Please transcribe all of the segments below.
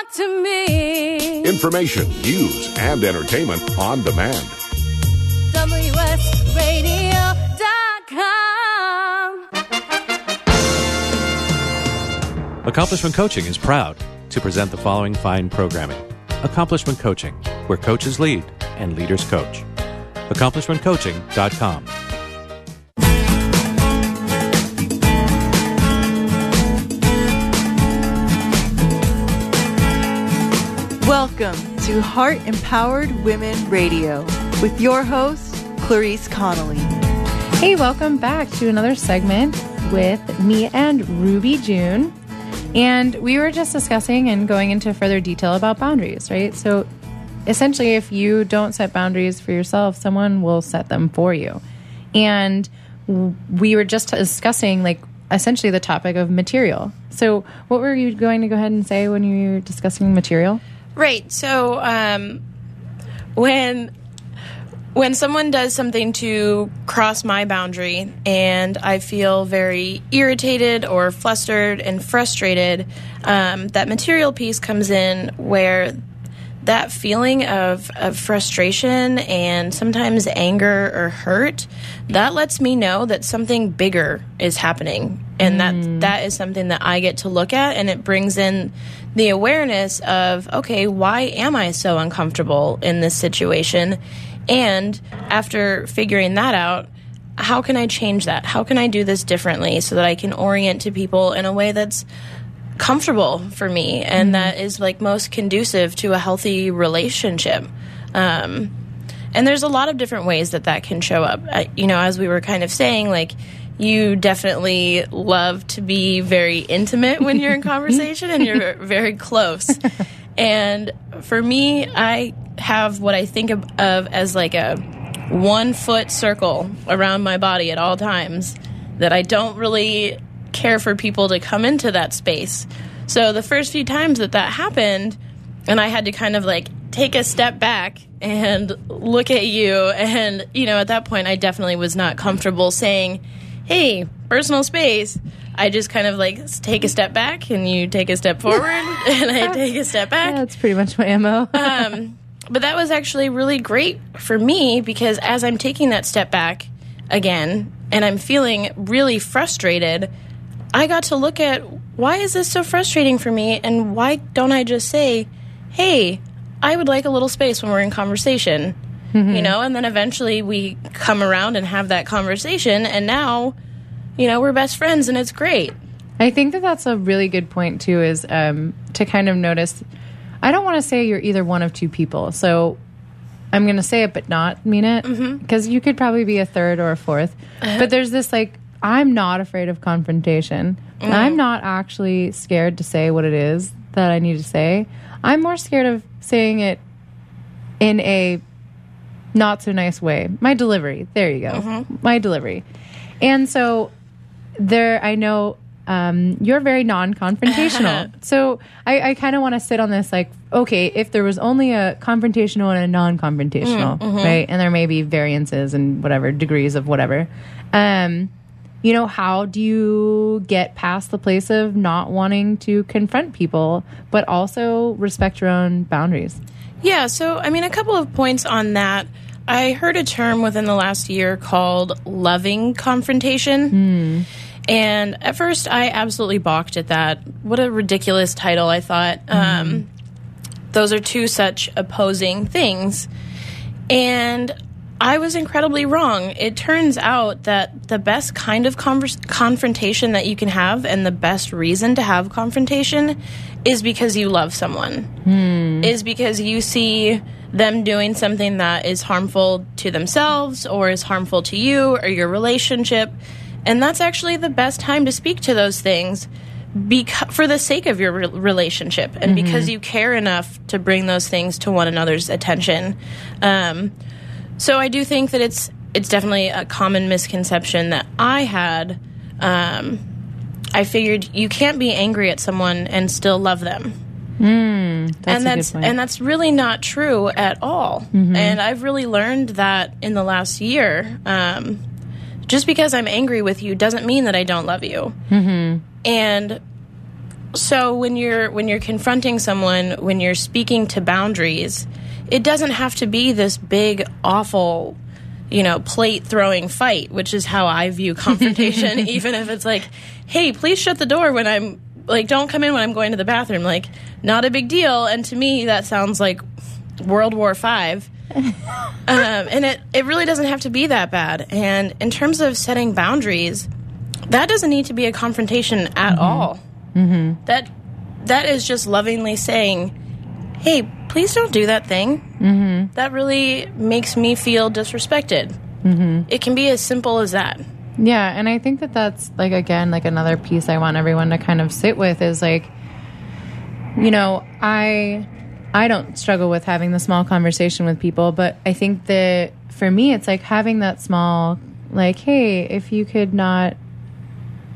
talk to me. Information, news, and entertainment on demand. WSRadio.com. Accomplishment Coaching is proud to present the following fine programming Accomplishment Coaching, where coaches lead and leaders coach. AccomplishmentCoaching.com. Welcome to Heart Empowered Women Radio with your host, Clarice Connolly. Hey, welcome back to another segment with me and Ruby June. And we were just discussing and going into further detail about boundaries, right? So essentially, if you don't set boundaries for yourself, someone will set them for you. And we were just discussing, like, essentially the topic of material. So, what were you going to go ahead and say when you were discussing material? Right. So um, when when someone does something to cross my boundary and I feel very irritated or flustered and frustrated, um, that material piece comes in where that feeling of, of frustration and sometimes anger or hurt that lets me know that something bigger is happening. And that mm. that is something that I get to look at and it brings in the awareness of okay why am I so uncomfortable in this situation? And after figuring that out how can I change that? How can I do this differently so that I can orient to people in a way that's comfortable for me and that is like most conducive to a healthy relationship. Um, and there's a lot of different ways that that can show up. I, you know as we were kind of saying like you definitely love to be very intimate when you're in conversation and you're very close. And for me i have what i think of, of as like a one foot circle around my body at all times that i don't really care for people to come into that space. So the first few times that that happened, and I had to kind of like take a step back and look at you, and you know, at that point, I definitely was not comfortable saying, "Hey, personal space." I just kind of like take a step back, and you take a step forward, and I take a step back. That's pretty much my MO. um, but that was actually really great for me because as I'm taking that step back again and I'm feeling really frustrated, I got to look at why is this so frustrating for me and why don't I just say, "Hey, I would like a little space when we're in conversation." Mm-hmm. You know, and then eventually we come around and have that conversation and now, you know, we're best friends and it's great. I think that that's a really good point too. Is um, to kind of notice. I don't want to say you're either one of two people, so I'm going to say it but not mean it mm-hmm. because you could probably be a third or a 4th uh-huh. But there's this like I'm not afraid of confrontation. I'm not actually scared to say what it is that I need to say. I'm more scared of saying it in a not so nice way. My delivery. There you go. My delivery. And so there I know um, you're very non-confrontational. so I, I kind of want to sit on this like, okay, if there was only a confrontational and a non-confrontational, right? And there may be variances and whatever degrees of whatever. Um, you know, how do you get past the place of not wanting to confront people, but also respect your own boundaries? Yeah, so I mean, a couple of points on that. I heard a term within the last year called loving confrontation. And at first, I absolutely balked at that. What a ridiculous title, I thought. Um, those are two such opposing things. And I was incredibly wrong. It turns out that the best kind of convers- confrontation that you can have and the best reason to have confrontation is because you love someone, is because you see them doing something that is harmful to themselves or is harmful to you or your relationship. And that's actually the best time to speak to those things for the sake of your re- relationship and because you care enough to bring those things to one another's attention. Um, so I do think that it's it's definitely a common misconception that I had. Um, I figured you can't be angry at someone and still love them That's and that's and that's really not true at all. And I've really learned that in the last year. Um, just because I'm angry with you doesn't mean that I don't love you. Mm-hmm. And so when you're when you're confronting someone, when you're speaking to boundaries, it doesn't have to be this big awful you know, plate throwing fight, which is how I view confrontation, even if it's like, hey, please shut the door when I'm like, don't come in when I'm going to the bathroom. Like, not a big deal. And to me, that sounds like World War Five. um, and it, it really doesn't have to be that bad. And in terms of setting boundaries, that doesn't need to be a confrontation at all. Mm-hmm. That that is just lovingly saying, "Hey, please don't do that thing. Mm-hmm. That really makes me feel disrespected." Mm-hmm. It can be as simple as that. Yeah, and I think that that's like again like another piece I want everyone to kind of sit with is like you know, I I don't struggle with having the small conversation with people, but I think that for me it's like having that small like hey, if you could not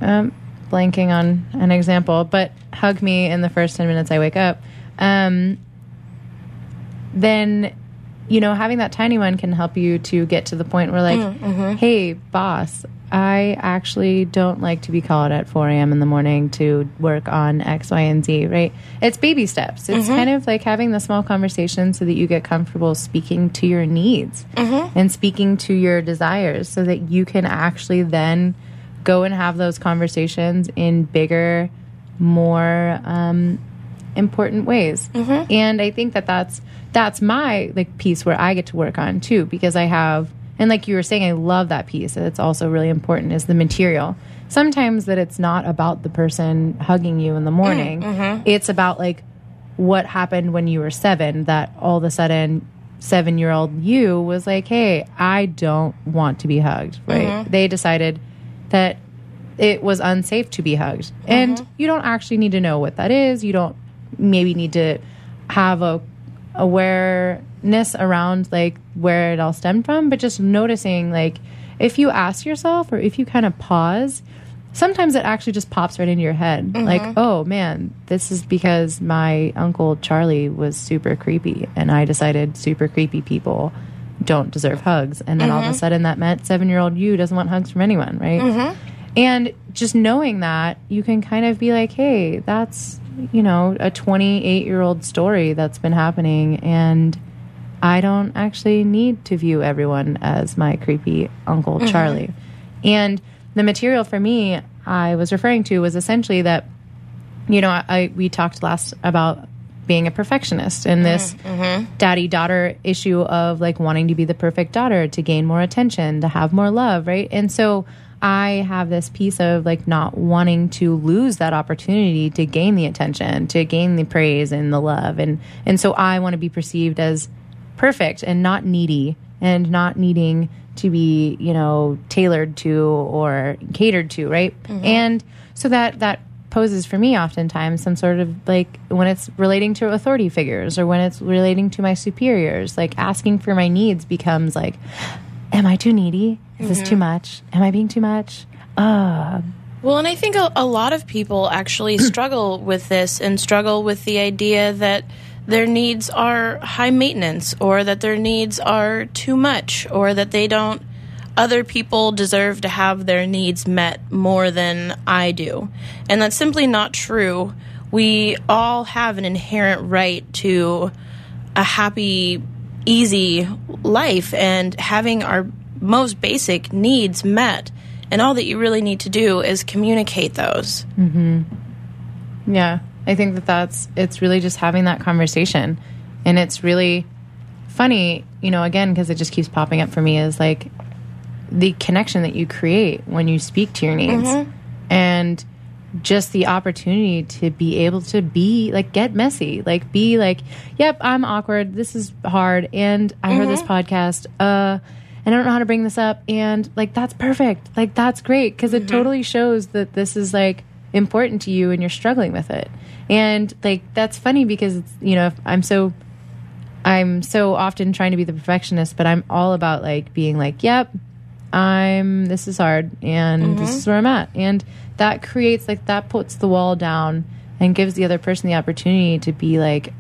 um blanking on an example, but hug me in the first 10 minutes I wake up. Um then you know, having that tiny one can help you to get to the point where, like, mm, mm-hmm. hey, boss, I actually don't like to be called at 4 a.m. in the morning to work on X, Y, and Z, right? It's baby steps. It's mm-hmm. kind of like having the small conversation so that you get comfortable speaking to your needs mm-hmm. and speaking to your desires so that you can actually then go and have those conversations in bigger, more um, important ways. Mm-hmm. And I think that that's that's my like piece where I get to work on too because I have and like you were saying I love that piece. It's also really important is the material. Sometimes that it's not about the person hugging you in the morning. Mm, mm-hmm. It's about like what happened when you were 7 that all of a sudden 7-year-old you was like, "Hey, I don't want to be hugged." Right? Mm-hmm. They decided that it was unsafe to be hugged. And you don't actually need to know what that is. You don't maybe need to have a awareness around like where it all stemmed from, but just noticing like if you ask yourself or if you kind of pause, sometimes it actually just pops right into your head. Mm-hmm. Like, oh man, this is because my uncle Charlie was super creepy and I decided super creepy people don't deserve hugs. And then all of a mm-hmm. sudden that meant seven year old you doesn't want hugs from anyone, right? Mm-hmm. And just knowing that, you can kind of be like, hey, that's, you know, a 28 year old story that's been happening. And I don't actually need to view everyone as my creepy Uncle mm-hmm. Charlie. And the material for me, I was referring to was essentially that, you know, I, we talked last about being a perfectionist and this mm-hmm. mm-hmm. daddy daughter issue of like wanting to be the perfect daughter to gain more attention, to have more love, right? And so I have this piece of like not wanting to lose that opportunity to gain the attention, to gain the praise and the love. And and so I want to be perceived as perfect and not needy and not needing to be, you know, tailored to or catered to, right? Mm-hmm. And so that that poses for me oftentimes some sort of like when it's relating to authority figures or when it's relating to my superiors, like asking for my needs becomes like am I too needy? Is this too much? Am I being too much? Uh, Well, and I think a, a lot of people actually struggle with this and struggle with the idea that their needs are high maintenance or that their needs are too much or that they don't other people deserve to have their needs met more than I do. And that's simply not true. We all have an inherent right to a happy, easy life and having our most basic needs met. And all that you really need to do is communicate those. Mm-hmm. yeah, I think that that's it's really just having that conversation, and it's really funny, you know, again because it just keeps popping up for me is like the connection that you create when you speak to your needs, mm-hmm. and just the opportunity to be able to be like get messy. Like be like yep i'm awkward. This is hard. And i heard this podcast uh and i don't know how to bring this up and like that's perfect. Like that's great because it totally shows that this is like important to you and you're struggling with it. And like that's funny because it's you know i'm so i'm so often trying to be the perfectionist but i'm all about like being like yep I'm this is hard and this mm-hmm. is where I'm at. And that creates like that puts the wall down and gives the other person the opportunity to be like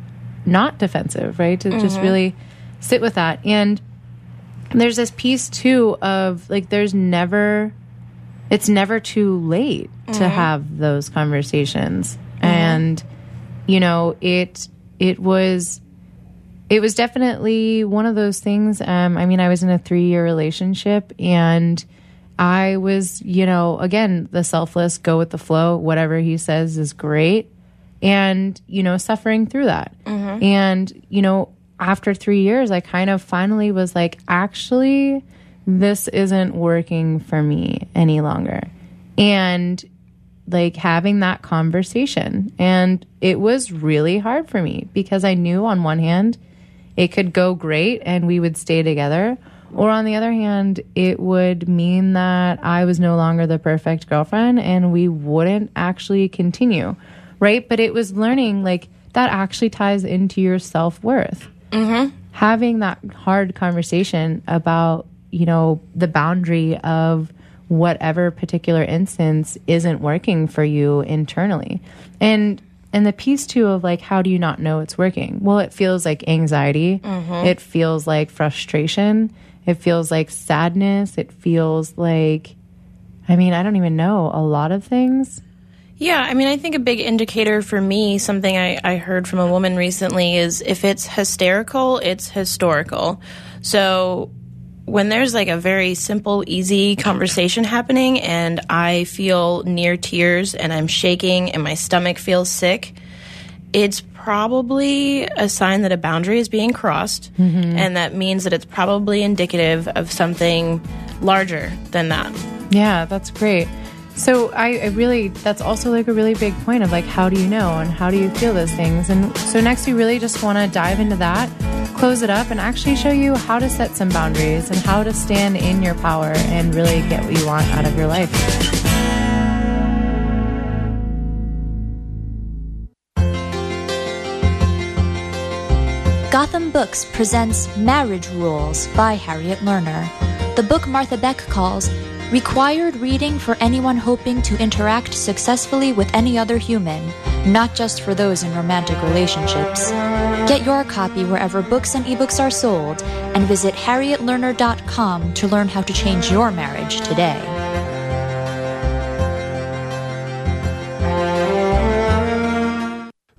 not defensive, right? To just mm-hmm. really sit with that. And there's this piece too of like there's never it's never too late to mm-hmm. have those conversations. And and you know it it was it was definitely one of those things um i mean i was in a 3 year relationship and i was you know again the selfless go with the flow whatever he says is great. And you know suffering through that. And you know after 3 years i kind of finally was like actually this isn't working for me any longer. And like having that conversation. And it was really hard for me because I knew on one hand it could go great and we would stay together. Or on the other hand, it would mean that I was no longer the perfect girlfriend and we wouldn't actually continue. Right. But it was learning like that actually ties into your self worth. Mm-hmm. Having that hard conversation about, you know, the boundary of whatever particular instance isn't working for you internally. And and the piece too of like how do you not know it's working? Well, it feels like anxiety. Mm-hmm. It feels like frustration. It feels like sadness. It feels like I mean, I don't even know a lot of things. Yeah, I mean, I think a big indicator for me, something I, I heard from a woman recently, is if it's hysterical, it's historical. So when there's like a very simple, easy conversation happening and I feel near tears and I'm shaking and my stomach feels sick, it's probably a sign that a boundary is being crossed. Mm-hmm. And that means that it's probably indicative of something larger than that. Yeah, that's great. So I, I really that's also like a really big point of like how do you know and how do you feel those things? And so next we really just want to dive into that, close it up and actually show you how to set some boundaries and how to stand in your power and really get what you want out of your life. Gotham Books presents Marriage Rules by Harriet Lerner. The book Martha Beck calls required reading for anyone hoping to interact successfully with any other human, not just for those in romantic relationships. Get your copy wherever books and ebooks are sold and visit harrietlerner.com to learn how to change your marriage today.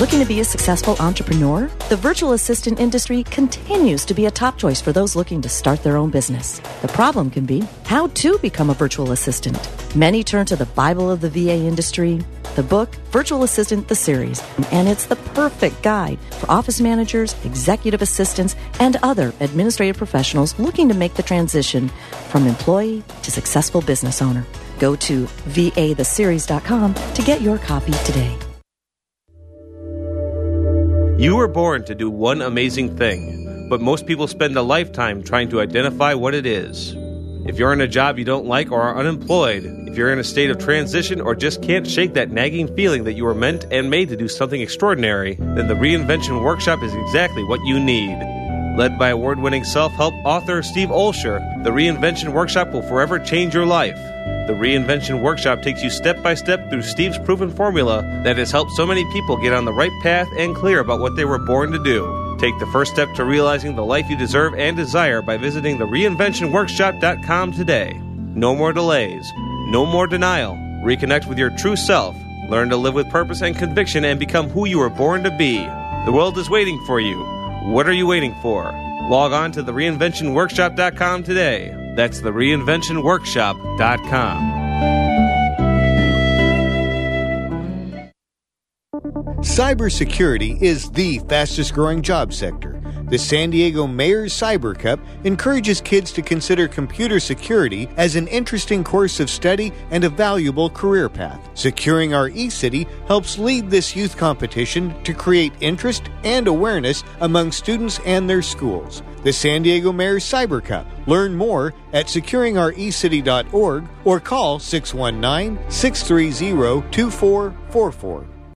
Looking to be a successful entrepreneur? The virtual assistant industry continues to be a top choice for those looking to start their own business. The problem can be how to become a virtual assistant. Many turn to the Bible of the VA industry, the book Virtual Assistant the Series, and it's the perfect guide for office managers, executive assistants, and other administrative professionals looking to make the transition from employee to successful business owner. Go to vatheseries.com to get your copy today. You were born to do one amazing thing, but most people spend a lifetime trying to identify what it is. If you're in a job you don't like or are unemployed, if you're in a state of transition or just can't shake that nagging feeling that you were meant and made to do something extraordinary, then the Reinvention Workshop is exactly what you need. Led by award winning self help author Steve Olsher, the Reinvention Workshop will forever change your life. The Reinvention Workshop takes you step by step through Steve's proven formula that has helped so many people get on the right path and clear about what they were born to do. Take the first step to realizing the life you deserve and desire by visiting the reinventionworkshop.com today. No more delays, no more denial. Reconnect with your true self. Learn to live with purpose and conviction and become who you were born to be. The world is waiting for you. What are you waiting for? Log on to the reinventionworkshop.com today. That's the reinventionworkshop.com. Cybersecurity is the fastest growing job sector. The San Diego Mayor's Cyber Cup encourages kids to consider computer security as an interesting course of study and a valuable career path. Securing Our eCity helps lead this youth competition to create interest and awareness among students and their schools. The San Diego Mayor's Cyber Cup. Learn more at securingourecity.org or call 619 630 2444.